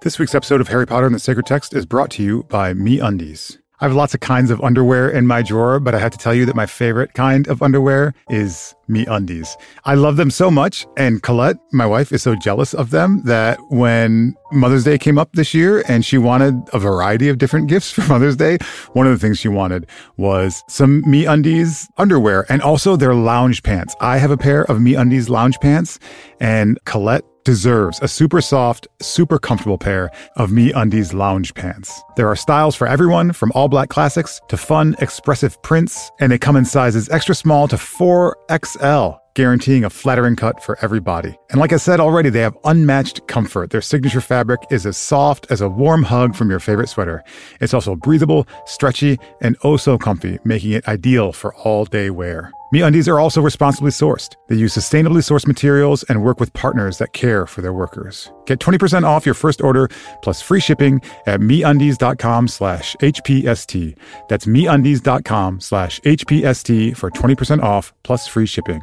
This week's episode of Harry Potter and the Sacred Text is brought to you by Me Undies. I have lots of kinds of underwear in my drawer, but I have to tell you that my favorite kind of underwear is Me Undies. I love them so much, and Colette, my wife, is so jealous of them that when Mother's Day came up this year and she wanted a variety of different gifts for Mother's Day, one of the things she wanted was some Me Undies underwear and also their lounge pants. I have a pair of Me Undies lounge pants, and Colette deserves a super soft, super comfortable pair of Me Undies lounge pants. There are styles for everyone, from all black classics to fun, expressive prints, and they come in sizes extra small to 4XL guaranteeing a flattering cut for every body. And like I said already, they have unmatched comfort. Their signature fabric is as soft as a warm hug from your favorite sweater. It's also breathable, stretchy, and oh so comfy, making it ideal for all day wear. MeUndies are also responsibly sourced. They use sustainably sourced materials and work with partners that care for their workers. Get 20% off your first order plus free shipping at MeUndies.com slash HPST. That's MeUndies.com slash HPST for 20% off plus free shipping.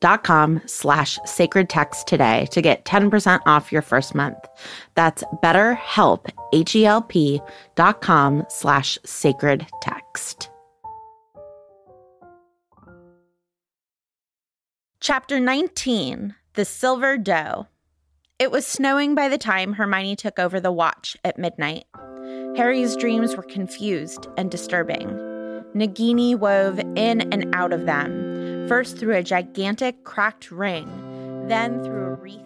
betterhelp.com slash sacred text today to get 10% off your first month. That's betterhelp, H-E-L-P dot com slash sacred text. Chapter 19, The Silver Doe. It was snowing by the time Hermione took over the watch at midnight. Harry's dreams were confused and disturbing. Nagini wove in and out of them, first through a gigantic cracked ring, then through a wreath.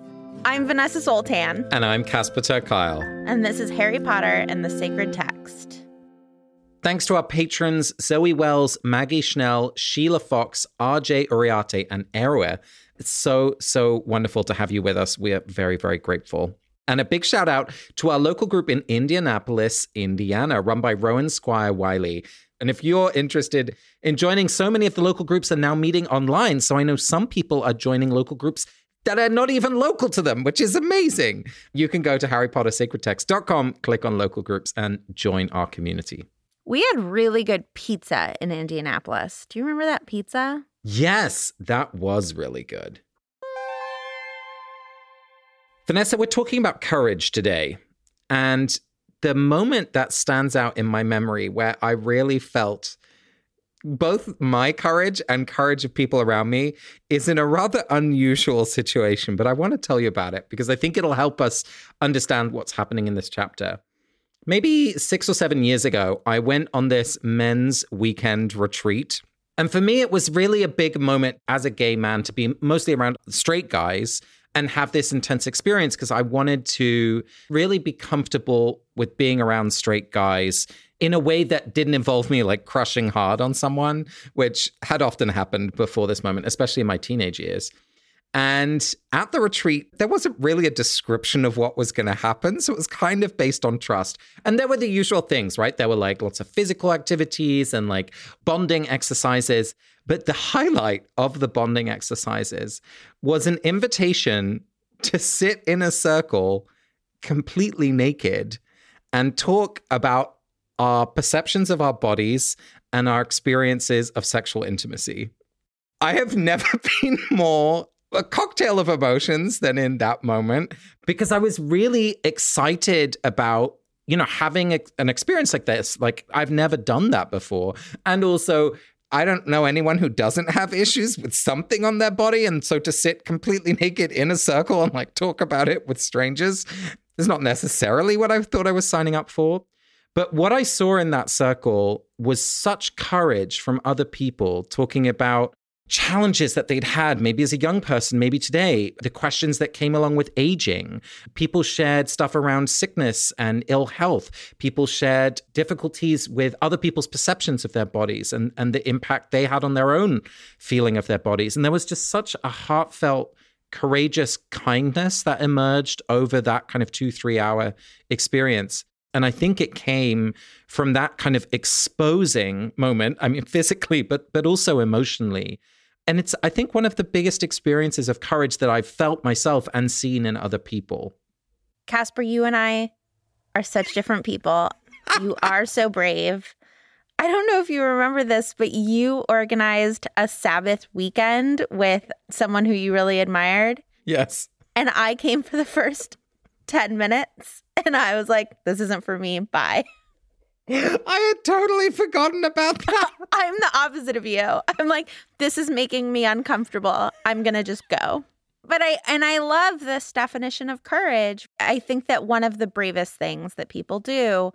I'm Vanessa Zoltan. And I'm Casper ter Kuile. And this is Harry Potter and the Sacred Text. Thanks to our patrons Zoe Wells, Maggie Schnell, Sheila Fox, RJ Uriarte, and Erwe. It's so, so wonderful to have you with us. We are very, very grateful. And a big shout out to our local group in Indianapolis, Indiana, run by Rowan Squire Wiley. And if you're interested in joining, so many of the local groups are now meeting online. So I know some people are joining local groups that are not even local to them, which is amazing. You can go to harrypottersacredtext.com, click on local groups, and join our community. We had really good pizza in Indianapolis. Do you remember that pizza? Yes, that was really good. Vanessa, we're talking about courage today. And the moment that stands out in my memory where I really felt both my courage and courage of people around me is in a rather unusual situation, but I want to tell you about it because I think it'll help us understand what's happening in this chapter. Maybe six or seven years ago, I went on this men's weekend retreat. And for me, it was really a big moment as a gay man to be mostly around straight guys and have this intense experience because I wanted to really be comfortable with being around straight guys in a way that didn't involve me like crushing hard on someone, which had often happened before this moment, especially in my teenage years. And at the retreat, there wasn't really a description of what was going to happen. So it was kind of based on trust. And there were the usual things, right? There were like lots of physical activities and like bonding exercises. But the highlight of the bonding exercises was an invitation to sit in a circle completely naked and talk about our perceptions of our bodies and our experiences of sexual intimacy. I have never been more a cocktail of emotions than in that moment. Because I was really excited about you know having a, an experience like this. Like I've never done that before. And also I don't know anyone who doesn't have issues with something on their body. And so to sit completely naked in a circle and like talk about it with strangers is not necessarily what I thought I was signing up for. But what I saw in that circle was such courage from other people talking about challenges that they'd had, maybe as a young person, maybe today, the questions that came along with aging. People shared stuff around sickness and ill health. People shared difficulties with other people's perceptions of their bodies and, and the impact they had on their own feeling of their bodies. And there was just such a heartfelt, courageous kindness that emerged over that kind of two, three hour experience. And I think it came from that kind of exposing moment. I mean, physically, but but also emotionally and it's, I think, one of the biggest experiences of courage that I've felt myself and seen in other people. Casper, you and I are such different people. you are so brave. I don't know if you remember this, but you organized a Sabbath weekend with someone who you really admired. Yes. And I came for the first 10 minutes and I was like, this isn't for me. Bye. I had totally forgotten about that. I'm the opposite of you. I'm like, this is making me uncomfortable. I'm going to just go. But I, and I love this definition of courage. I think that one of the bravest things that people do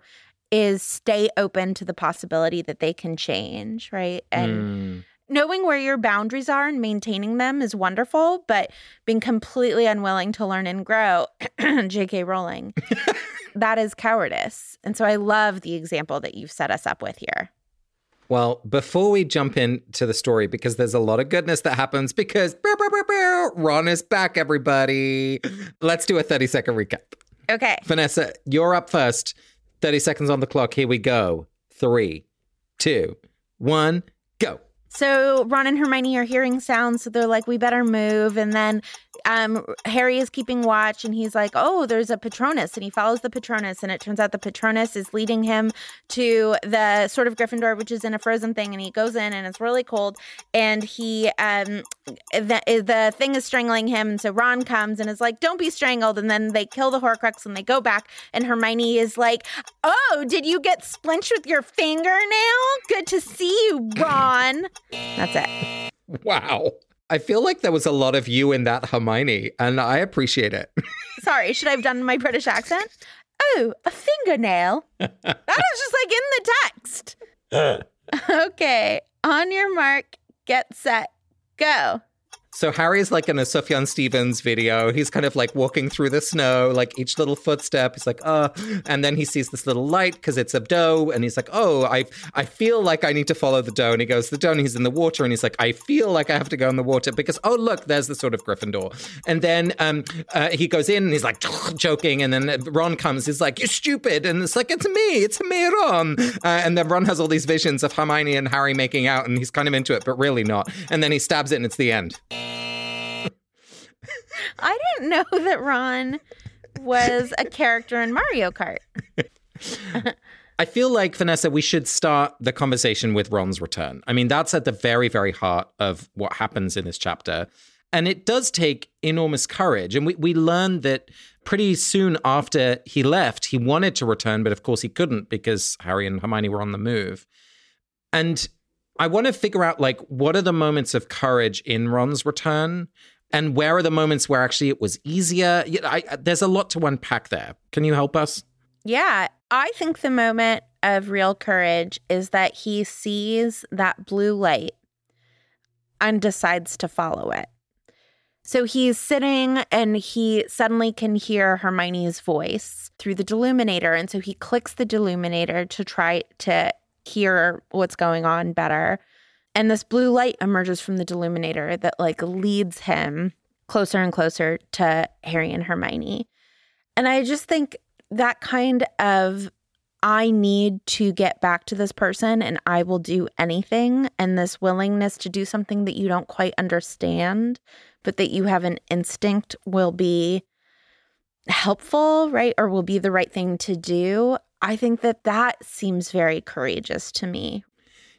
is stay open to the possibility that they can change, right? And mm. knowing where your boundaries are and maintaining them is wonderful, but being completely unwilling to learn and grow, JK Rowling. that is cowardice. And so I love the example that you've set us up with here. Well, before we jump into the story, because there's a lot of goodness that happens, because Ron is back, everybody. Let's do a 30 second recap. Okay. Vanessa, you're up first. 30 seconds on the clock. Here we go. Three, two, one, go. So Ron and Hermione are hearing sounds, so they're like, "We better move." And then um, Harry is keeping watch, and he's like, "Oh, there's a Patronus," and he follows the Patronus, and it turns out the Patronus is leading him to the sword of Gryffindor, which is in a frozen thing, and he goes in, and it's really cold, and he um, the the thing is strangling him, and so Ron comes and is like, "Don't be strangled," and then they kill the Horcrux, and they go back, and Hermione is like, "Oh, did you get splinched with your fingernail? Good to see you, Ron." That's it. Wow. I feel like there was a lot of you in that Hermione, and I appreciate it. Sorry, should I have done my British accent? Oh, a fingernail. that was just like in the text. okay, on your mark, get set, go. So Harry's like in a Sufjan Stevens video. He's kind of like walking through the snow, like each little footstep. He's like, oh, and then he sees this little light because it's a doe, and he's like, oh, I I feel like I need to follow the doe. And he goes the doe, and he's in the water, and he's like, I feel like I have to go in the water because oh look, there's the sword of Gryffindor. And then um, uh, he goes in, and he's like joking, and then Ron comes. He's like, you're stupid, and it's like, it's me, it's me, Ron. Uh, and then Ron has all these visions of Hermione and Harry making out, and he's kind of into it, but really not. And then he stabs it, and it's the end. I didn't know that Ron was a character in Mario Kart. I feel like, Vanessa, we should start the conversation with Ron's return. I mean, that's at the very, very heart of what happens in this chapter. And it does take enormous courage. And we, we learned that pretty soon after he left, he wanted to return, but of course he couldn't because Harry and Hermione were on the move. And I want to figure out, like, what are the moments of courage in Ron's return? And where are the moments where actually it was easier? I, there's a lot to unpack there. Can you help us? Yeah. I think the moment of real courage is that he sees that blue light and decides to follow it. So he's sitting and he suddenly can hear Hermione's voice through the deluminator. And so he clicks the deluminator to try to hear what's going on better. And this blue light emerges from the deluminator that like leads him closer and closer to Harry and Hermione. And I just think that kind of I need to get back to this person and I will do anything. And this willingness to do something that you don't quite understand, but that you have an instinct will be helpful, right? Or will be the right thing to do. I think that that seems very courageous to me.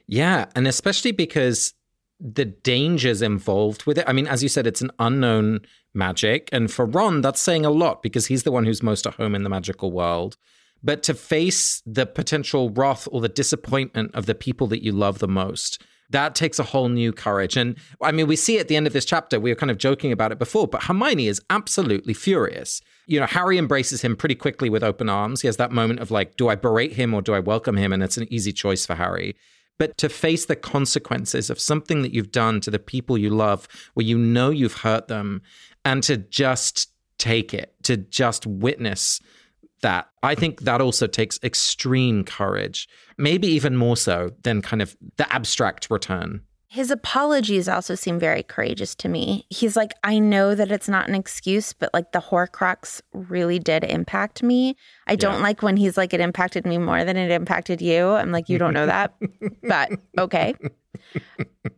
Yeah. And especially because the dangers involved with it. I mean, as you said, it's an unknown magic. And for Ron, that's saying a lot because he's the one who's most at home in the magical world. But to face the potential wrath or the disappointment of the people that you love the most, that takes a whole new courage. And I mean, we see at the end of this chapter, we were kind of joking about it before, but Hermione is absolutely furious. You know, Harry embraces him pretty quickly with open arms. He has that moment of like, do I berate him or do I welcome him? And it's an easy choice for Harry. But to face the consequences of something that you've done to the people you love, where you know you've hurt them, and to just take it, to just witness that. I think that also takes extreme courage, maybe even more so than kind of the abstract return. His apologies also seem very courageous to me. He's like, I know that it's not an excuse, but like the Horcrux really did impact me. I don't yeah. like when he's like, it impacted me more than it impacted you. I'm like, you don't know that, but okay.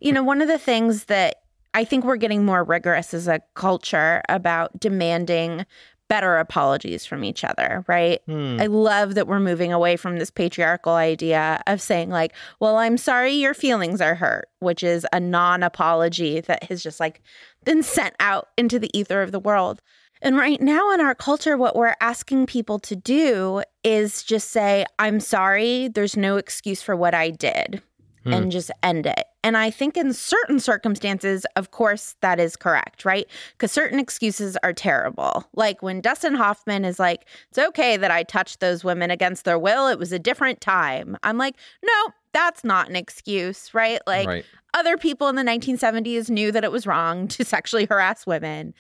You know, one of the things that I think we're getting more rigorous as a culture about demanding better apologies from each other, right? Hmm. I love that we're moving away from this patriarchal idea of saying, like, well, I'm sorry your feelings are hurt, which is a non apology that has just like been sent out into the ether of the world. And right now in our culture, what we're asking people to do is just say, I'm sorry, there's no excuse for what I did hmm. and just end it. And I think in certain circumstances, of course, that is correct, right? Because certain excuses are terrible. Like when Dustin Hoffman is like, it's okay that I touched those women against their will. It was a different time. I'm like, no, that's not an excuse, right? Like right. other people in the 1970s knew that it was wrong to sexually harass women.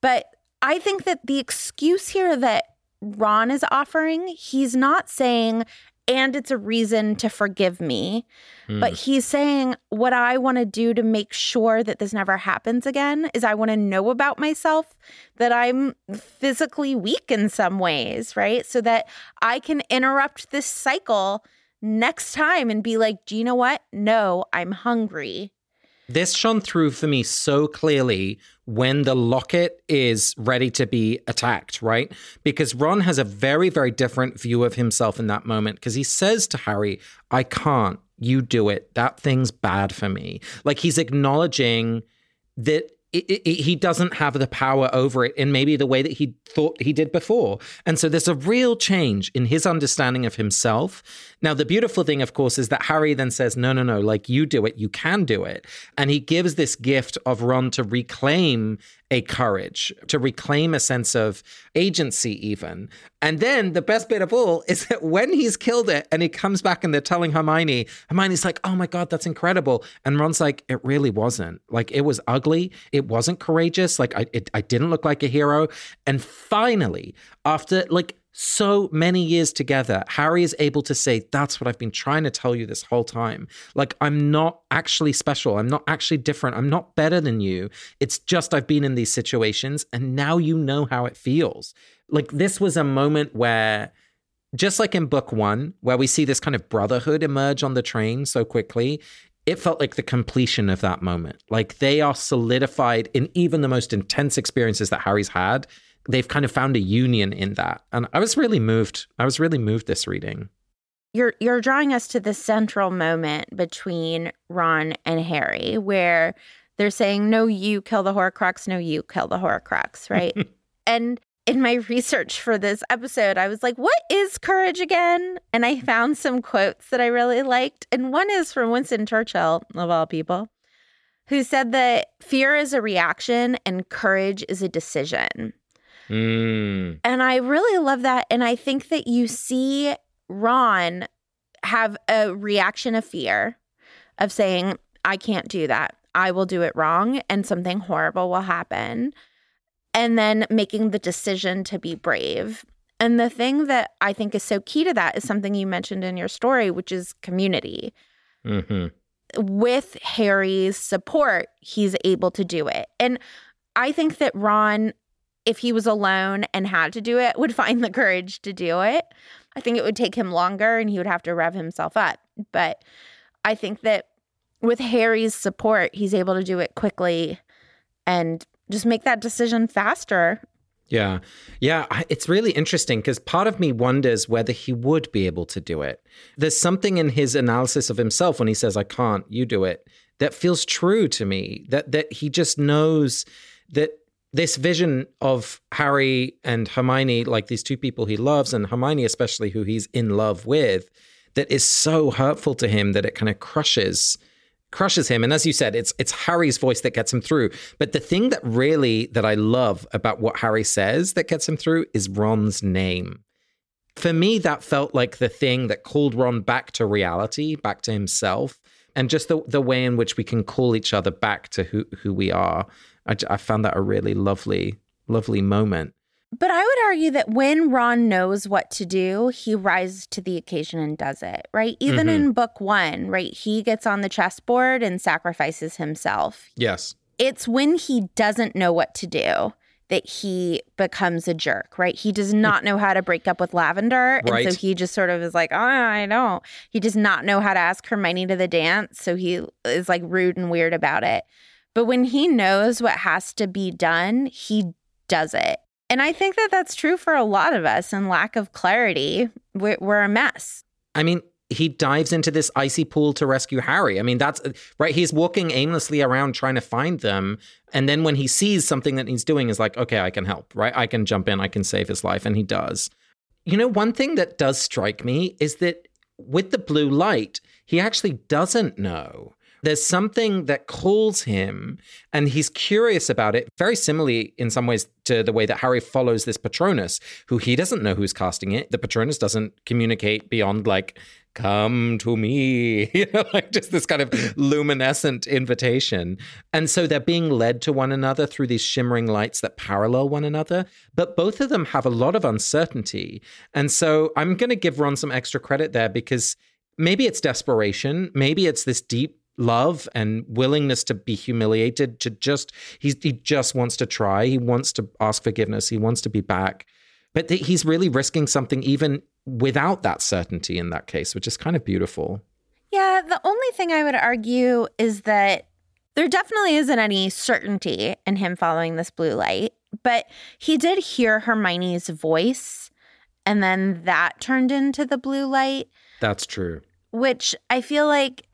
But I think that the excuse here that Ron is offering, he's not saying and it's a reason to forgive me. Mm. But he's saying, what I want to do to make sure that this never happens again is I want to know about myself that I'm physically weak in some ways, right? So that I can interrupt this cycle next time and be like, do you know what? No, I'm hungry. This shone through for me so clearly when the locket is ready to be attacked, right? Because Ron has a very, very different view of himself in that moment because he says to Harry, I can't, you do it. That thing's bad for me. Like he's acknowledging that it, it, he doesn't have the power over it in maybe the way that he thought he did before. And so there's a real change in his understanding of himself. Now, the beautiful thing, of course, is that Harry then says, No, no, no, like you do it, you can do it. And he gives this gift of Ron to reclaim a courage, to reclaim a sense of agency, even. And then the best bit of all is that when he's killed it and he comes back and they're telling Hermione, Hermione's like, oh my God, that's incredible. And Ron's like, it really wasn't. Like, it was ugly. It wasn't courageous. Like, I, it, I didn't look like a hero. And finally, after like so many years together, Harry is able to say, That's what I've been trying to tell you this whole time. Like, I'm not actually special. I'm not actually different. I'm not better than you. It's just I've been in these situations and now you know how it feels. Like, this was a moment where, just like in book one, where we see this kind of brotherhood emerge on the train so quickly, it felt like the completion of that moment. Like they are solidified in even the most intense experiences that Harry's had they've kind of found a union in that. And I was really moved. I was really moved this reading. You're you're drawing us to the central moment between Ron and Harry where they're saying no you kill the horcrux, no you kill the horcrux, right? and in my research for this episode, I was like, what is courage again? And I found some quotes that I really liked. And one is from Winston Churchill, of all people, who said that fear is a reaction and courage is a decision. Mm. And I really love that. And I think that you see Ron have a reaction of fear of saying, I can't do that. I will do it wrong and something horrible will happen. And then making the decision to be brave. And the thing that I think is so key to that is something you mentioned in your story, which is community. Mm-hmm. With Harry's support, he's able to do it. And I think that Ron if he was alone and had to do it, would find the courage to do it. I think it would take him longer and he would have to rev himself up. But I think that with Harry's support, he's able to do it quickly and just make that decision faster. Yeah. Yeah. It's really interesting because part of me wonders whether he would be able to do it. There's something in his analysis of himself when he says, I can't, you do it, that feels true to me. That that he just knows that this vision of Harry and Hermione, like these two people he loves, and Hermione especially, who he's in love with, that is so hurtful to him that it kind of crushes crushes him. And as you said, it's it's Harry's voice that gets him through. But the thing that really that I love about what Harry says that gets him through is Ron's name. For me, that felt like the thing that called Ron back to reality, back to himself, and just the the way in which we can call each other back to who who we are. I, I found that a really lovely, lovely moment. But I would argue that when Ron knows what to do, he rises to the occasion and does it, right? Even mm-hmm. in book one, right? He gets on the chessboard and sacrifices himself. Yes. It's when he doesn't know what to do that he becomes a jerk, right? He does not know how to break up with Lavender. Right. And so he just sort of is like, oh, I don't. He does not know how to ask Hermione to the dance. So he is like rude and weird about it. But when he knows what has to be done, he does it. And I think that that's true for a lot of us and lack of clarity. We're, we're a mess. I mean, he dives into this icy pool to rescue Harry. I mean, that's right. He's walking aimlessly around trying to find them. And then when he sees something that he's doing, is like, okay, I can help, right? I can jump in, I can save his life. And he does. You know, one thing that does strike me is that with the blue light, he actually doesn't know there's something that calls him and he's curious about it, very similarly in some ways to the way that Harry follows this Patronus, who he doesn't know who's casting it. The Patronus doesn't communicate beyond like, come to me, you know, like just this kind of luminescent invitation. And so they're being led to one another through these shimmering lights that parallel one another. But both of them have a lot of uncertainty. And so I'm going to give Ron some extra credit there because maybe it's desperation. Maybe it's this deep love and willingness to be humiliated to just he's, he just wants to try he wants to ask forgiveness he wants to be back but th- he's really risking something even without that certainty in that case which is kind of beautiful yeah the only thing i would argue is that there definitely isn't any certainty in him following this blue light but he did hear hermione's voice and then that turned into the blue light that's true which i feel like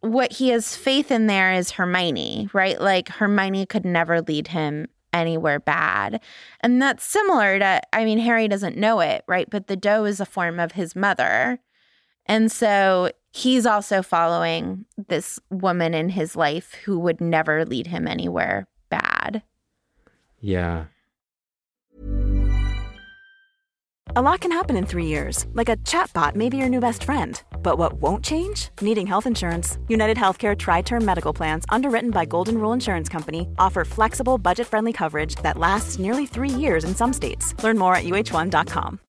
what he has faith in there is Hermione, right? Like Hermione could never lead him anywhere bad. And that's similar to, I mean, Harry doesn't know it, right? But the doe is a form of his mother. And so he's also following this woman in his life who would never lead him anywhere bad. Yeah. A lot can happen in three years, like a chatbot may be your new best friend. But what won't change? Needing health insurance. United Healthcare Tri Term Medical Plans, underwritten by Golden Rule Insurance Company, offer flexible, budget friendly coverage that lasts nearly three years in some states. Learn more at uh1.com.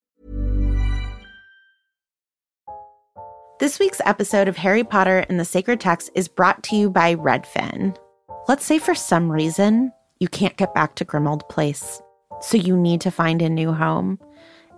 This week's episode of Harry Potter and the Sacred Text is brought to you by Redfin. Let's say for some reason you can't get back to Grimmauld Place, so you need to find a new home.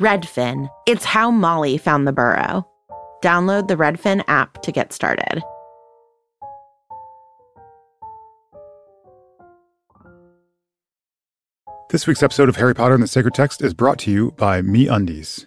Redfin. It's how Molly found the burrow. Download the Redfin app to get started. This week's episode of Harry Potter and the Sacred Text is brought to you by Me Undies.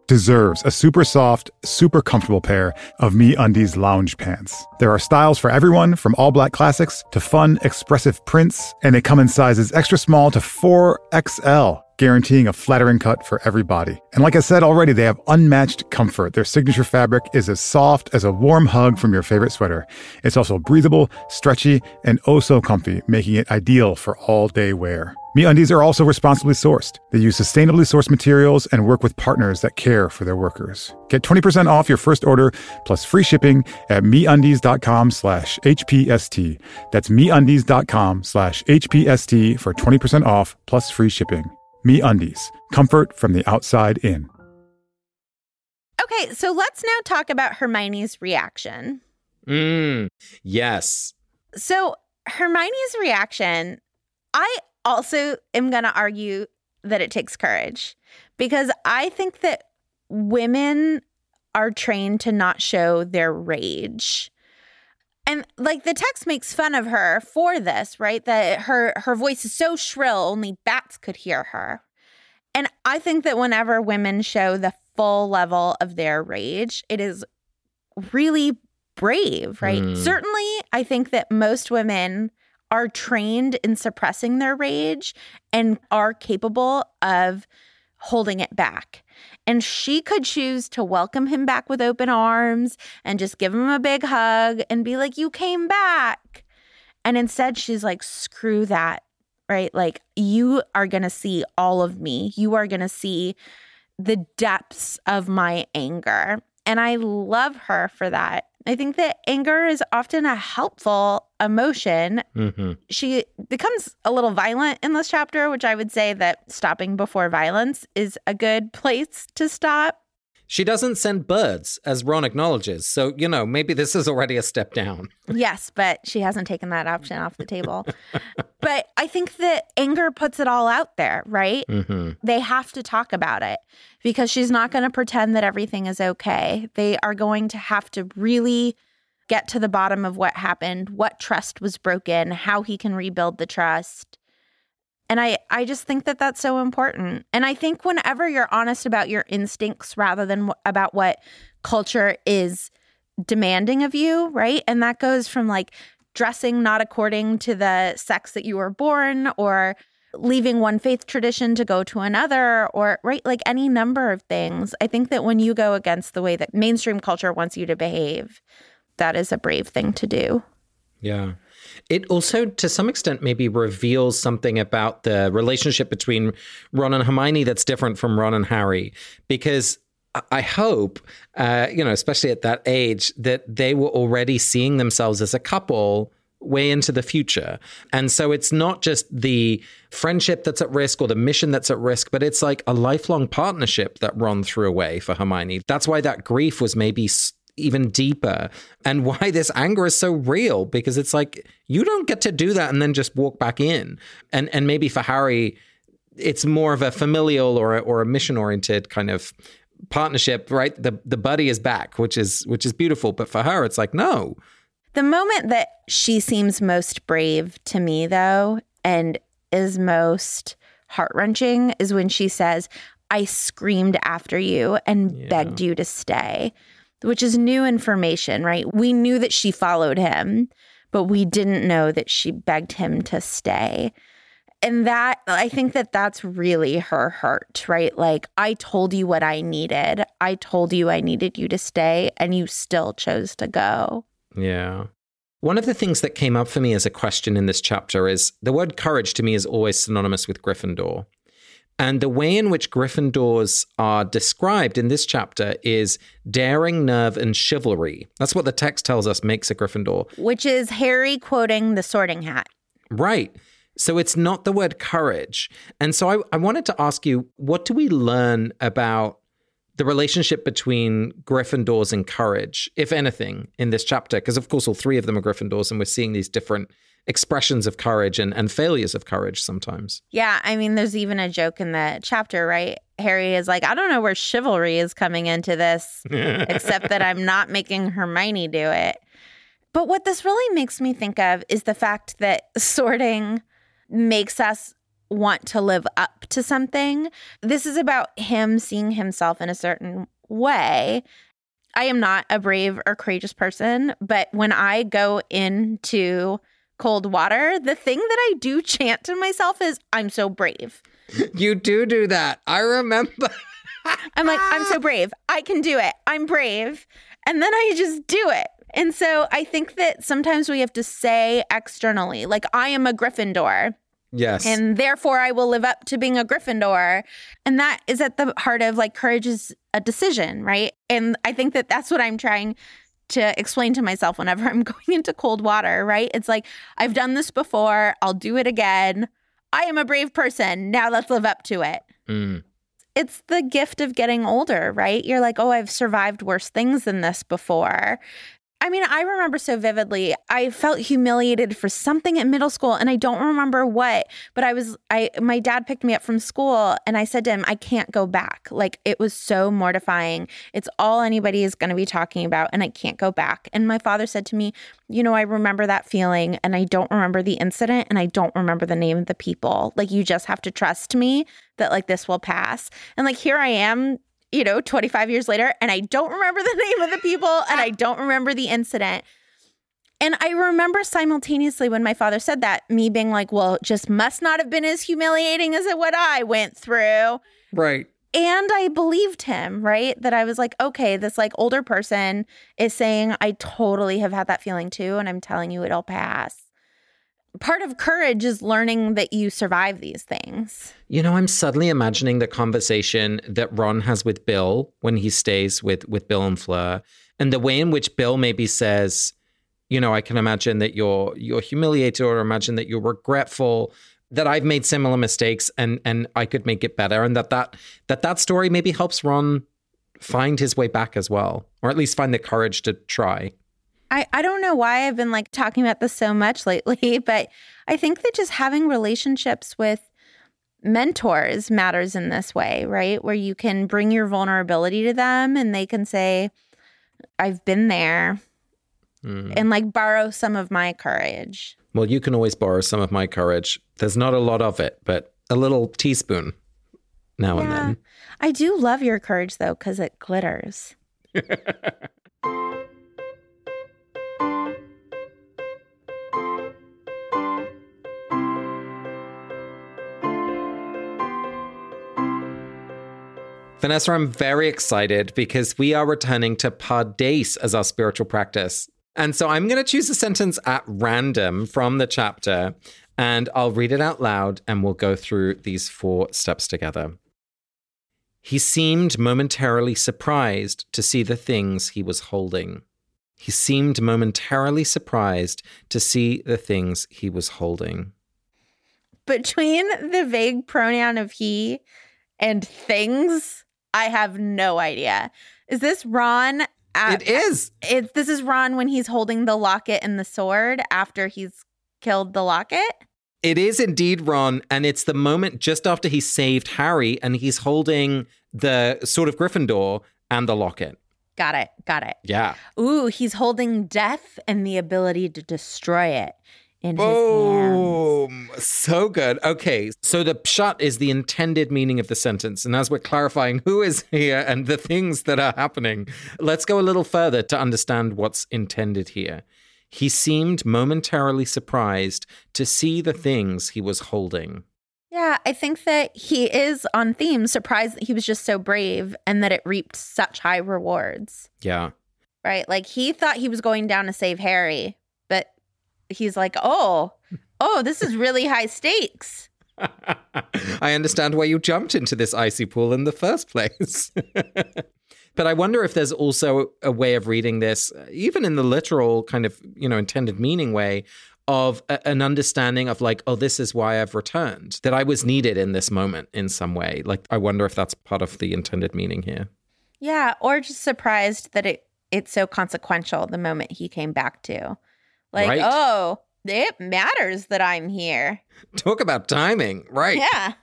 deserves a super soft, super comfortable pair of Me Undies lounge pants. There are styles for everyone, from all black classics to fun, expressive prints, and they come in sizes extra small to 4XL guaranteeing a flattering cut for every body. And like I said already, they have unmatched comfort. Their signature fabric is as soft as a warm hug from your favorite sweater. It's also breathable, stretchy, and oh so comfy, making it ideal for all day wear. MeUndies are also responsibly sourced. They use sustainably sourced materials and work with partners that care for their workers. Get 20% off your first order plus free shipping at MeUndies.com slash HPST. That's MeUndies.com slash HPST for 20% off plus free shipping. Me Undies, comfort from the outside in. Okay, so let's now talk about Hermione's reaction. Mm, yes. So, Hermione's reaction, I also am going to argue that it takes courage because I think that women are trained to not show their rage. And like the text makes fun of her for this, right? That her her voice is so shrill only bats could hear her. And I think that whenever women show the full level of their rage, it is really brave, right? Mm. Certainly, I think that most women are trained in suppressing their rage and are capable of holding it back. And she could choose to welcome him back with open arms and just give him a big hug and be like, You came back. And instead, she's like, Screw that, right? Like, you are going to see all of me. You are going to see the depths of my anger. And I love her for that. I think that anger is often a helpful emotion. hmm She becomes a little violent in this chapter, which I would say that stopping before violence is a good place to stop. She doesn't send birds, as Ron acknowledges. So, you know, maybe this is already a step down. Yes, but she hasn't taken that option off the table. but I think that anger puts it all out there, right? hmm They have to talk about it because she's not going to pretend that everything is okay. They are going to have to really get to the bottom of what happened, what trust was broken, how he can rebuild the trust. And I I just think that that's so important. And I think whenever you're honest about your instincts rather than wh- about what culture is demanding of you, right? And that goes from like dressing not according to the sex that you were born or leaving one faith tradition to go to another or right like any number of things i think that when you go against the way that mainstream culture wants you to behave that is a brave thing to do Yeah. It also, to some extent, maybe reveals something about the relationship between Ron and Hermione that's different from Ron and Harry. Because I- hope, uh, you know, especially at that age, that they were already seeing themselves as a couple way into the future. And so it's not just the friendship that's at risk or the mission that's at risk, but it's like a lifelong partnership that Ron threw away for Hermione. That's why that grief was maybe even deeper and why this anger is so real because it's like you don't get to do that and then just walk back in. And and maybe for Harry it's more of a familial or a, or a mission oriented kind of partnership, right? The the buddy is back, which is which is beautiful, but for her it's like no. The moment that she seems most brave to me, though, and is most heart wrenching is when she says, I screamed after you and Yeah. begged you to stay, which is new information, right? We knew that she followed him, but we didn't know that she begged him to stay. And that, I think that that's really her hurt, right? Like, I told you what I needed. I told you I needed you to stay, and you still chose to go. Yeah. One of the things that came up for me as a question in this chapter is the word courage to me is always synonymous with Gryffindor. And the way in which Gryffindors are described in this chapter is daring, nerve, and chivalry. That's what the text tells us makes a Gryffindor. which is Harry quoting the sorting hat. Right. So it's not the word courage. And so I, I wanted to ask you what do we learn about the relationship between Gryffindors and courage, if anything, in this chapter? Because, of course, all three of them are Gryffindors, and we're seeing these different expressions of courage and, and failures of courage sometimes. Yeah, I mean, there's even a joke in the chapter, right? Harry is like, I don't know where chivalry is coming into this, except that I'm not making Hermione do it. But what this really makes me think of is the fact that sorting makes us want to live up to something. This is about him seeing himself in a certain way. I am not a brave or courageous person, but when I go into cold water, the thing that I do chant to myself is, I'm so brave. You do do that. I remember. I'm like, I'm so brave. I can do it. I'm brave. And then I just do it. And so I think that sometimes we have to say externally, like, I am a Gryffindor. Yes. And therefore, I will live up to being a Gryffindor. And that is at the heart of like courage is a decision, right? And I think that that's what I'm trying to explain to myself whenever I'm going into cold water, right? It's like, I've done this before. I'll do it again. I am a brave person. Now let's live up to it. Mm. It's the gift of getting older, right? You're like, oh, I've survived worse things than this before. I mean, I remember so vividly. I felt humiliated for something at middle school and I don't remember what, but I was I my dad picked me up from school and I said to him, I can't go back. Like it was so mortifying. It's all anybody is going to be talking about and I can't go back. And my father said to me, "You know, I remember that feeling and I don't remember the incident and I don't remember the name of the people. Like you just have to trust me that like this will pass." And like here I am you know, 25 years later, and I don't remember the name of the people and I don't remember the incident. And I remember simultaneously when my father said that, me being like, well, it just must not have been as humiliating as it what I went through. Right. And I believed him, right? That I was like, okay, this like older person is saying, I totally have had that feeling too. And I'm telling you, it'll pass part of courage is learning that you survive these things. You know, I'm suddenly imagining the conversation that Ron has with Bill when he stays with with Bill and Fleur, and the way in which Bill maybe says, you know, I can imagine that you're you're humiliated or imagine that you're regretful that I've made similar mistakes and and I could make it better and that that that that story maybe helps Ron find his way back as well or at least find the courage to try. I, I don't know why I've been like talking about this so much lately, but I think that just having relationships with mentors matters in this way, right? Where you can bring your vulnerability to them and they can say, I've been there mm. and like borrow some of my courage. Well, you can always borrow some of my courage. There's not a lot of it, but a little teaspoon now yeah. and then. I do love your courage though, because it glitters. Vanessa, I'm very excited because we are returning to Pardes as our spiritual practice. And so I'm going to choose a sentence at random from the chapter and I'll read it out loud and we'll go through these four steps together. He seemed momentarily surprised to see the things he was holding. He seemed momentarily surprised to see the things he was holding. Between the vague pronoun of he and things, I have no idea. Is this Ron? At, it is. It, this is Ron when he's holding the locket and the sword after he's killed the locket. It is indeed Ron, and it's the moment just after he saved Harry, and he's holding the sword of Gryffindor and the locket. Got it. Got it. Yeah. Ooh, he's holding death and the ability to destroy it in Boom. his hands. So good. Okay, so peshat is the intended meaning of the sentence. And as we're clarifying who is here and the things that are happening, let's go a little further to understand what's intended here. He seemed momentarily surprised to see the things he was holding. Yeah, I think that he is on theme, surprised that he was just so brave and that it reaped such high rewards. Yeah. Right? Like he thought he was going down to save Harry, but he's like, oh, oh, this is really high stakes. I understand why you jumped into this icy pool in the first place. but I wonder if there's also a way of reading this, uh, even in the literal kind of, you know, intended meaning way, of a, an understanding of like, oh, this is why I've returned, that I was needed in this moment in some way. Like, I wonder if that's part of the intended meaning here. Yeah, or just surprised that it it's so consequential the moment he came back to. Like, right. oh, it matters that I'm here. Talk about timing, right? Yeah.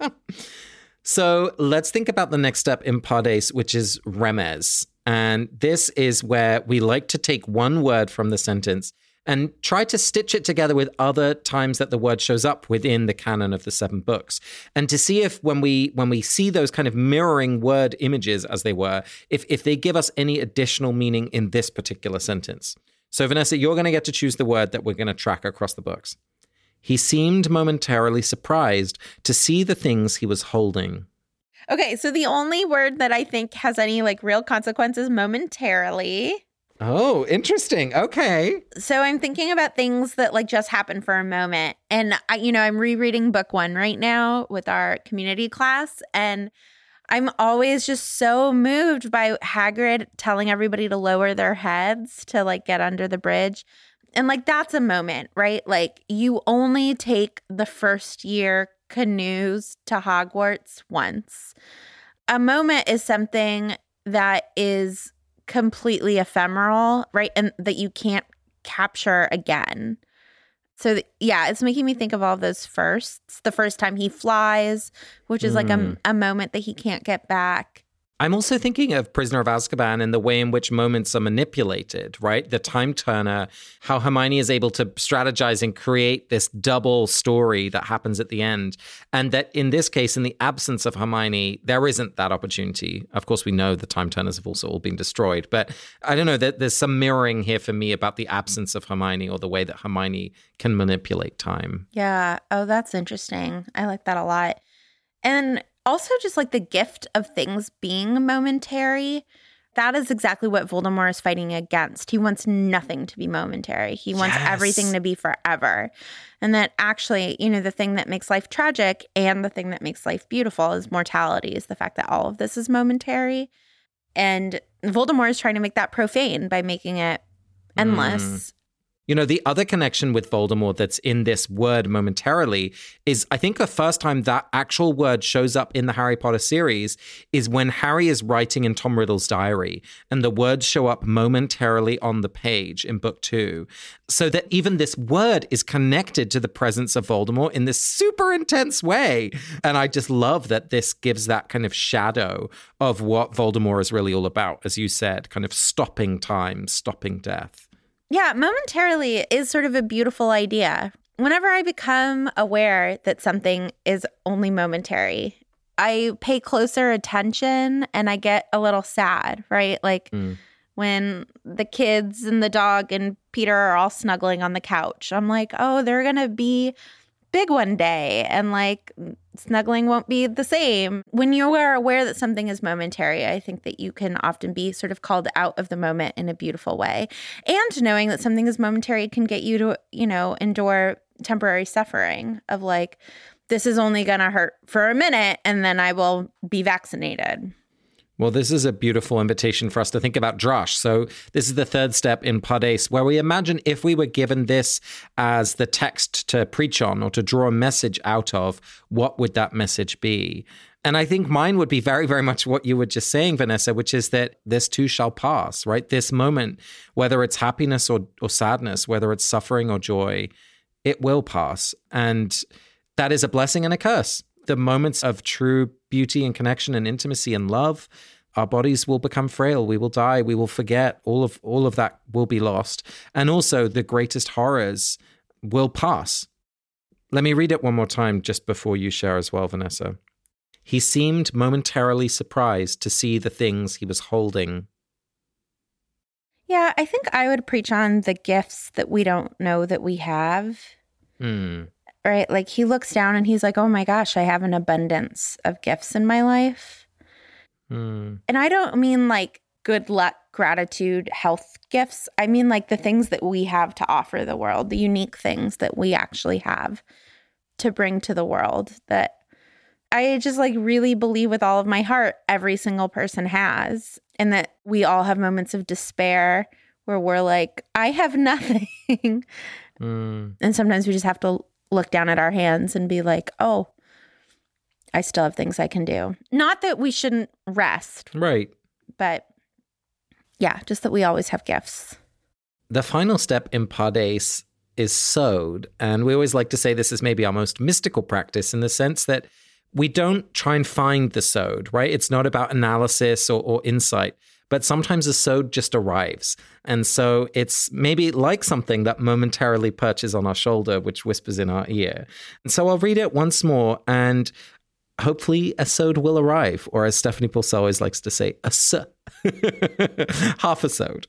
so let's think about the next step in Pardes, which is remez. And this is where we like to take one word from the sentence and try to stitch it together with other times that the word shows up within the canon of the seven books and to see if when we when we see those kind of mirroring word images as they were if if they give us any additional meaning in this particular sentence so vanessa you're going to get to choose the word that we're going to track across the books he seemed momentarily surprised to see the things he was holding Okay, so the only word that I think has any like real consequences momentarily. Oh, interesting. Okay. So I'm thinking about things that like just happened for a moment. And I, you know, I'm rereading book one right now with our community class. And I'm always just so moved by Hagrid telling everybody to lower their heads to like get under the bridge. And like that's a moment, right? Like you only take the first year canoes to Hogwarts once. A moment is something that is completely ephemeral, right? And that you can't capture again. So yeah, it's making me think of all of those firsts. The first time he flies, which is like a, mm. a moment that he can't get back. I'm also thinking of Prisoner of Azkaban and the way in which moments are manipulated, right? The time turner, how Hermione is able to strategize and create this double story that happens at the end. And that in this case, in the absence of Hermione, there isn't that opportunity. Of course, we know the time turners have also all been destroyed. But I don't know, that there's some mirroring here for me about the absence of Hermione or the way that Hermione can manipulate time. Yeah. Oh, that's interesting. I like that a lot. And also, just like the gift of things being momentary. That is exactly what Voldemort is fighting against. He wants nothing to be momentary. He wants yes. everything to be forever. And that actually, you know, the thing that makes life tragic and the thing that makes life beautiful is mortality, is the fact that all of this is momentary. And Voldemort is trying to make that profane by making it endless. Mm. You know, the other connection with Voldemort that's in this word momentarily is I think the first time that actual word shows up in the Harry Potter series is when Harry is writing in Tom Riddle's diary and the words show up momentarily on the page in book two. So that even this word is connected to the presence of Voldemort in this super intense way. And I just love that this gives that kind of shadow of what Voldemort is really all about, as you said, kind of stopping time, stopping death. Yeah, momentarily is sort of a beautiful idea. Whenever I become aware that something is only momentary, I pay closer attention and I get a little sad, right? Like mm. when the kids and the dog and Peter are all snuggling on the couch, I'm like, oh, they're going to be big one day and like snuggling won't be the same. When you are aware that something is momentary, I think that you can often be sort of called out of the moment in a beautiful way. And knowing that something is momentary can get you to, you know, endure temporary suffering of like, this is only going to hurt for a minute and then I will be vaccinated. Well, this is a beautiful invitation for us to think about Drush. So, this is the third step in Pardes, where we imagine if we were given this as the text to preach on or to draw a message out of, what would that message be? And I think mine would be very, very much what you were just saying, Vanessa, which is that this too shall pass, right? This moment, whether it's happiness or, or sadness, whether it's suffering or joy, it will pass. And that is a blessing and a curse the moments of true beauty and connection and intimacy and love our bodies will become frail. We will die. We will forget. All of all of that will be lost. And also the greatest horrors will pass. Let me read it one more time just before you share as well vanessa. He seemed momentarily surprised to see the things he was holding. Yeah i think i would preach on the gifts that we don't know that we have. Mm right? Like he looks down and he's like, oh my gosh, I have an abundance of gifts in my life. Mm. And I don't mean like good luck, gratitude, health gifts. I mean like the things that we have to offer the world, the unique things that we actually have to bring to the world that I just like really believe with all of my heart every single person has. And that we all have moments of despair where we're like, I have nothing. Mm. And sometimes we just have to look down at our hands and be like, oh, I still have things I can do. Not that we shouldn't rest. Right. But yeah, just that we always have gifts. The final step in Pardes is sod. And we always like to say this is maybe our most mystical practice in the sense that we don't try and find the sod, right? It's not about analysis or, or insight, but sometimes a sod just arrives. And so it's maybe like something that momentarily perches on our shoulder, which whispers in our ear. And so I'll read it once more and hopefully a sod will arrive, or as Stephanie Paulsell always likes to say, a s. Half a sod.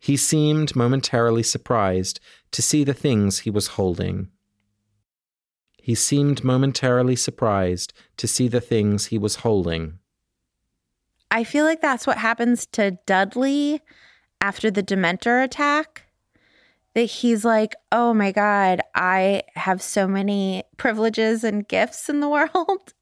He seemed momentarily surprised to see the things he was holding. He seemed momentarily surprised to see the things he was holding. I feel like that's what happens to Dudley after the Dementor attack. That he's like, oh my God, I have so many privileges and gifts in the world.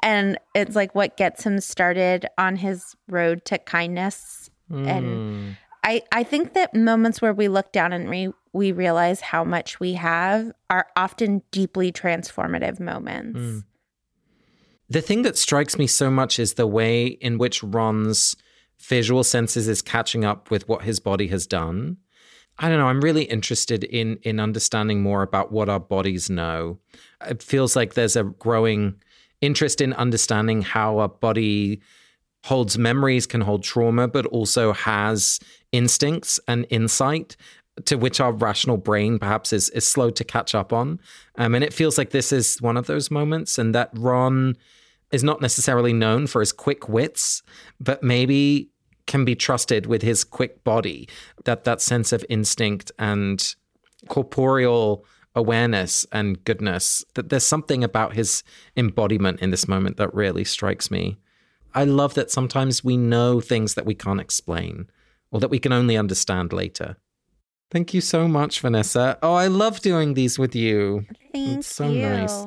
And it's like what gets him started on his road to kindness. Mm. And hmm. I, I think that moments where we look down and we, we realize how much we have are often deeply transformative moments. Mm. The thing that strikes me so much is the way in which Ron's visual senses is catching up with what his body has done. I don't know. I'm really interested in in understanding more about what our bodies know. It feels like there's a growing interest in understanding how a body holds memories, can hold trauma, but also has instincts and insight to which our rational brain perhaps is is slow to catch up on. Um, and it feels like this is one of those moments, and that Ron is not necessarily known for his quick wits, but maybe can be trusted with his quick body. That that sense of instinct and corporeal awareness and goodness. That there's something about his embodiment in this moment that really strikes me. I love that sometimes we know things that we can't explain or that we can only understand later. Thank you so much, Vanessa. Oh, I love doing these with you. Thank it's so you. nice.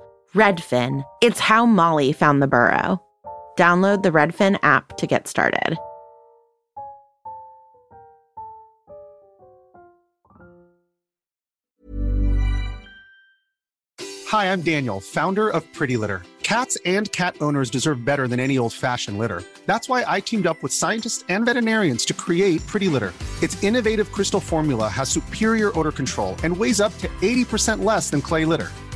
Redfin. It's how Molly found the burrow. Download the Redfin app to get started. Hi, I'm Daniel, founder of Pretty Litter. Cats and cat owners deserve better than any old fashioned litter. That's why I teamed up with scientists and veterinarians to create Pretty Litter. Its innovative crystal formula has superior odor control and weighs up to 80% less than clay litter.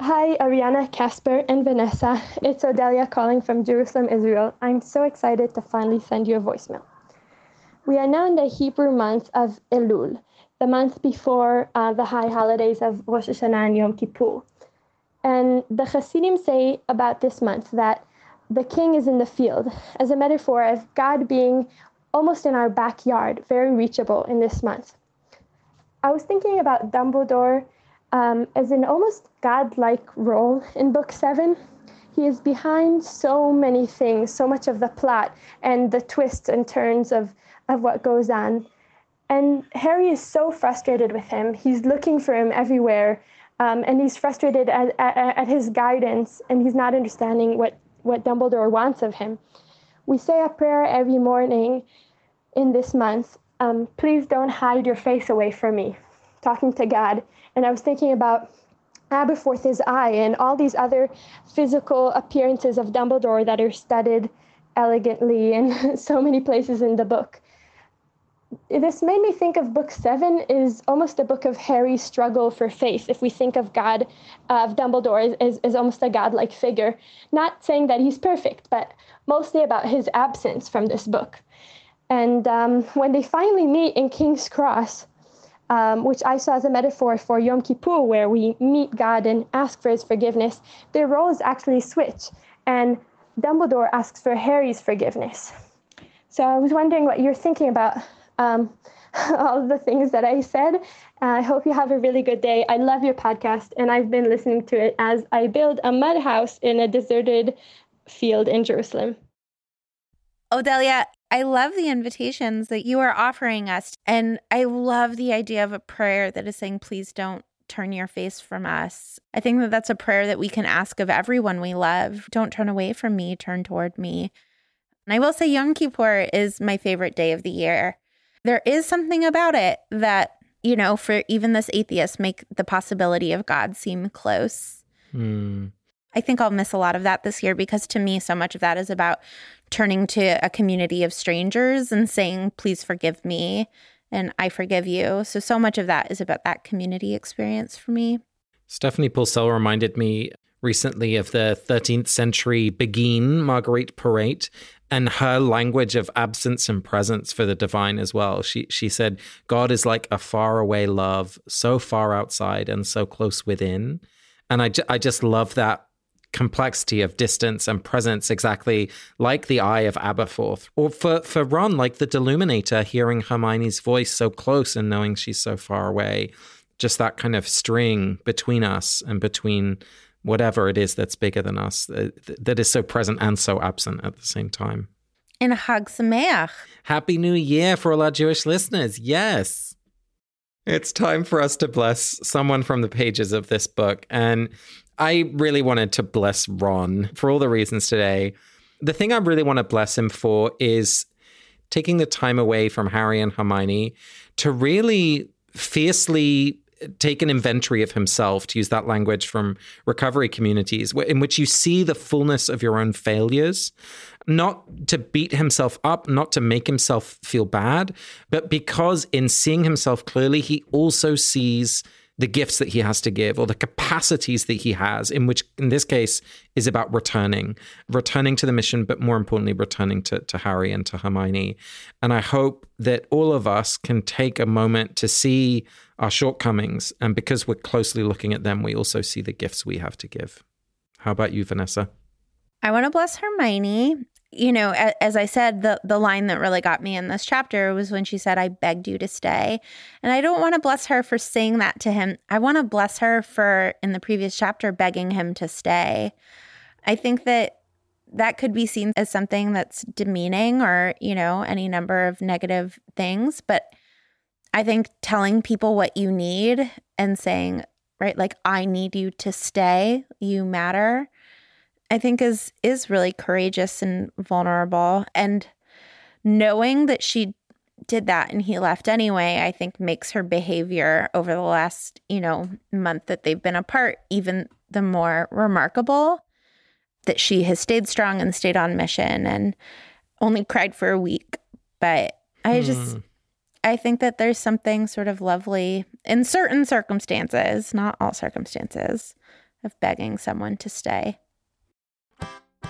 Hi, Ariana, Casper, and Vanessa. It's Odelia calling from Jerusalem, Israel. I'm so excited to finally send you a voicemail. We are now in the Hebrew month of Elul, the month before uh, the high holidays of Rosh Hashanah and Yom Kippur. And the Hasidim say about this month that the king is in the field, as a metaphor of God being almost in our backyard, very reachable in this month. I was thinking about Dumbledore um, as an almost godlike role in book seven. He is behind so many things, so much of the plot and the twists and turns of, of what goes on. And Harry is so frustrated with him. He's looking for him everywhere. Um, and he's frustrated at, at, at his guidance, and he's not understanding what, what Dumbledore wants of him. We say a prayer every morning in this month. Um, please don't hide your face away from me, talking to God. And I was thinking about Aberforth's eye and all these other physical appearances of Dumbledore that are studied elegantly in so many places in the book this made me think of book seven is almost a book of Harry's struggle for faith. If we think of God, uh, of Dumbledore as, as, almost a godlike figure, not saying that he's perfect, but mostly about his absence from this book. And um, when they finally meet in King's Cross, um, which I saw as a metaphor for Yom Kippur, where we meet God and ask for his forgiveness, their roles actually switch. And Dumbledore asks for Harry's forgiveness. So I was wondering what you're thinking about um, all the things that I said. Uh, I hope you have a really good day. I love your podcast, and I've been listening to it as I build a mud house in a deserted field in Jerusalem. Odelia, I love the invitations that you are offering us. And I love the idea of a prayer that is saying, please don't turn your face from us. I think that that's a prayer that we can ask of everyone we love. Don't turn away from me, turn toward me. And I will say Yom Kippur is my favorite day of the year there is something about it that, you know, for even this atheist, make the possibility of God seem close. Mm. I think I'll miss a lot of that this year because to me, so much of that is about turning to a community of strangers and saying, please forgive me and I forgive you. So, so much of that is about that community experience for me. Stephanie Paulsell reminded me recently of the 13th century Beguine, Marguerite Porete, and her language of absence and presence for the divine as well. She she said God is like a faraway love, so far outside and so close within. And I just love that complexity of distance and presence exactly like the eye of Aberforth. Or for, for Ron, like the Deluminator, hearing Hermione's voice so close and knowing she's so far away. Just that kind of string between us and between whatever it is that's bigger than us uh, that is so present and so absent at the same time. In Hag Sameach. Happy New Year for all our Jewish listeners. Yes. It's time for us to bless someone from the pages of this book. And I really wanted to bless Ron for all the reasons today. The thing I really want to bless him for is taking the time away from Harry and Hermione to really fiercely take an inventory of himself, to use that language from recovery communities, in which you see the fullness of your own failures, not to beat himself up, not to make himself feel bad, but because in seeing himself clearly, he also sees the gifts that he has to give or the capacities that he has, in which, in this case, is about returning, returning to the mission, but more importantly, returning to, to Harry and to Hermione. And I hope that all of us can take a moment to see our shortcomings. And because we're closely looking at them, we also see the gifts we have to give. How about you, Vanessa? I want to bless Hermione you know, as I said, the the line that really got me in this chapter was when she said, "I begged you to stay," and I don't want to bless her for saying that to him. I want to bless her for in the previous chapter begging him to stay. I think that that could be seen as something that's demeaning or you know any number of negative things, but I think telling people what you need and saying, right, like I need you to stay, you matter I think is is really courageous and vulnerable and knowing that she did that and he left anyway, I think makes her behavior over the last, you know, month that they've been apart even the more remarkable that she has stayed strong and stayed on mission and only cried for a week. But I just hmm. I think that there's something sort of lovely in certain circumstances, not all circumstances, of begging someone to stay.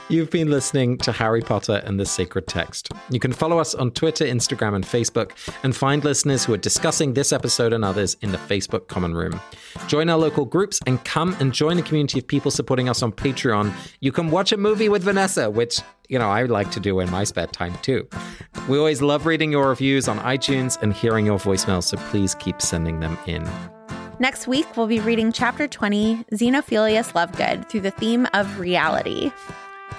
You've been listening to Harry Potter and the Sacred Text. You can follow us on Twitter, Instagram, and Facebook, and find listeners who are discussing this episode and others in the Facebook Common Room. Join our local groups and come and join the community of people supporting us on Patreon. You can watch a movie with Vanessa, which, you know, I like to do in my spare time too. We always love reading your reviews on iTunes and hearing your voicemails, so please keep sending them in. Next week, we'll be reading Chapter 20, Xenophilius Lovegood, through the theme of reality.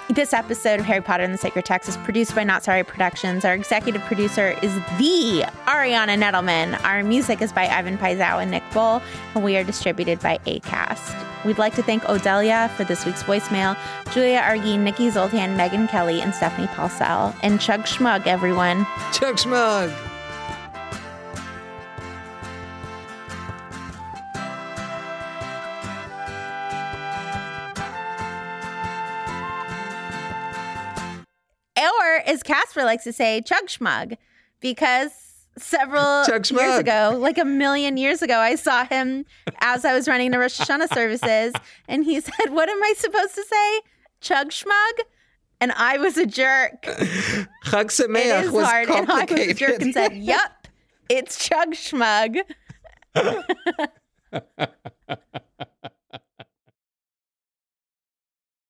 This episode of Harry Potter and the Sacred Text is produced by Not Sorry Productions. Our executive producer is the Ariana Nettleman. Our music is by Ivan Paisau and Nick Bull, and we are distributed by ACAST. We'd like to thank Odelia for this week's voicemail, Julia Argy, Nikki Zoltan, Megan Kelly, and Stephanie Paulsell. And Chug Schmug, everyone. Chug Schmug. Or, as Casper likes to say, Chug Schmug, because several years ago, like a million years ago, I saw him as I was running the Rosh Hashanah services, and he said, "What am I supposed to say? Chug Schmug?" And I was a jerk. Chag It Sameach was hard, and I was a jerk and said, "Yup, it's Chug Schmug."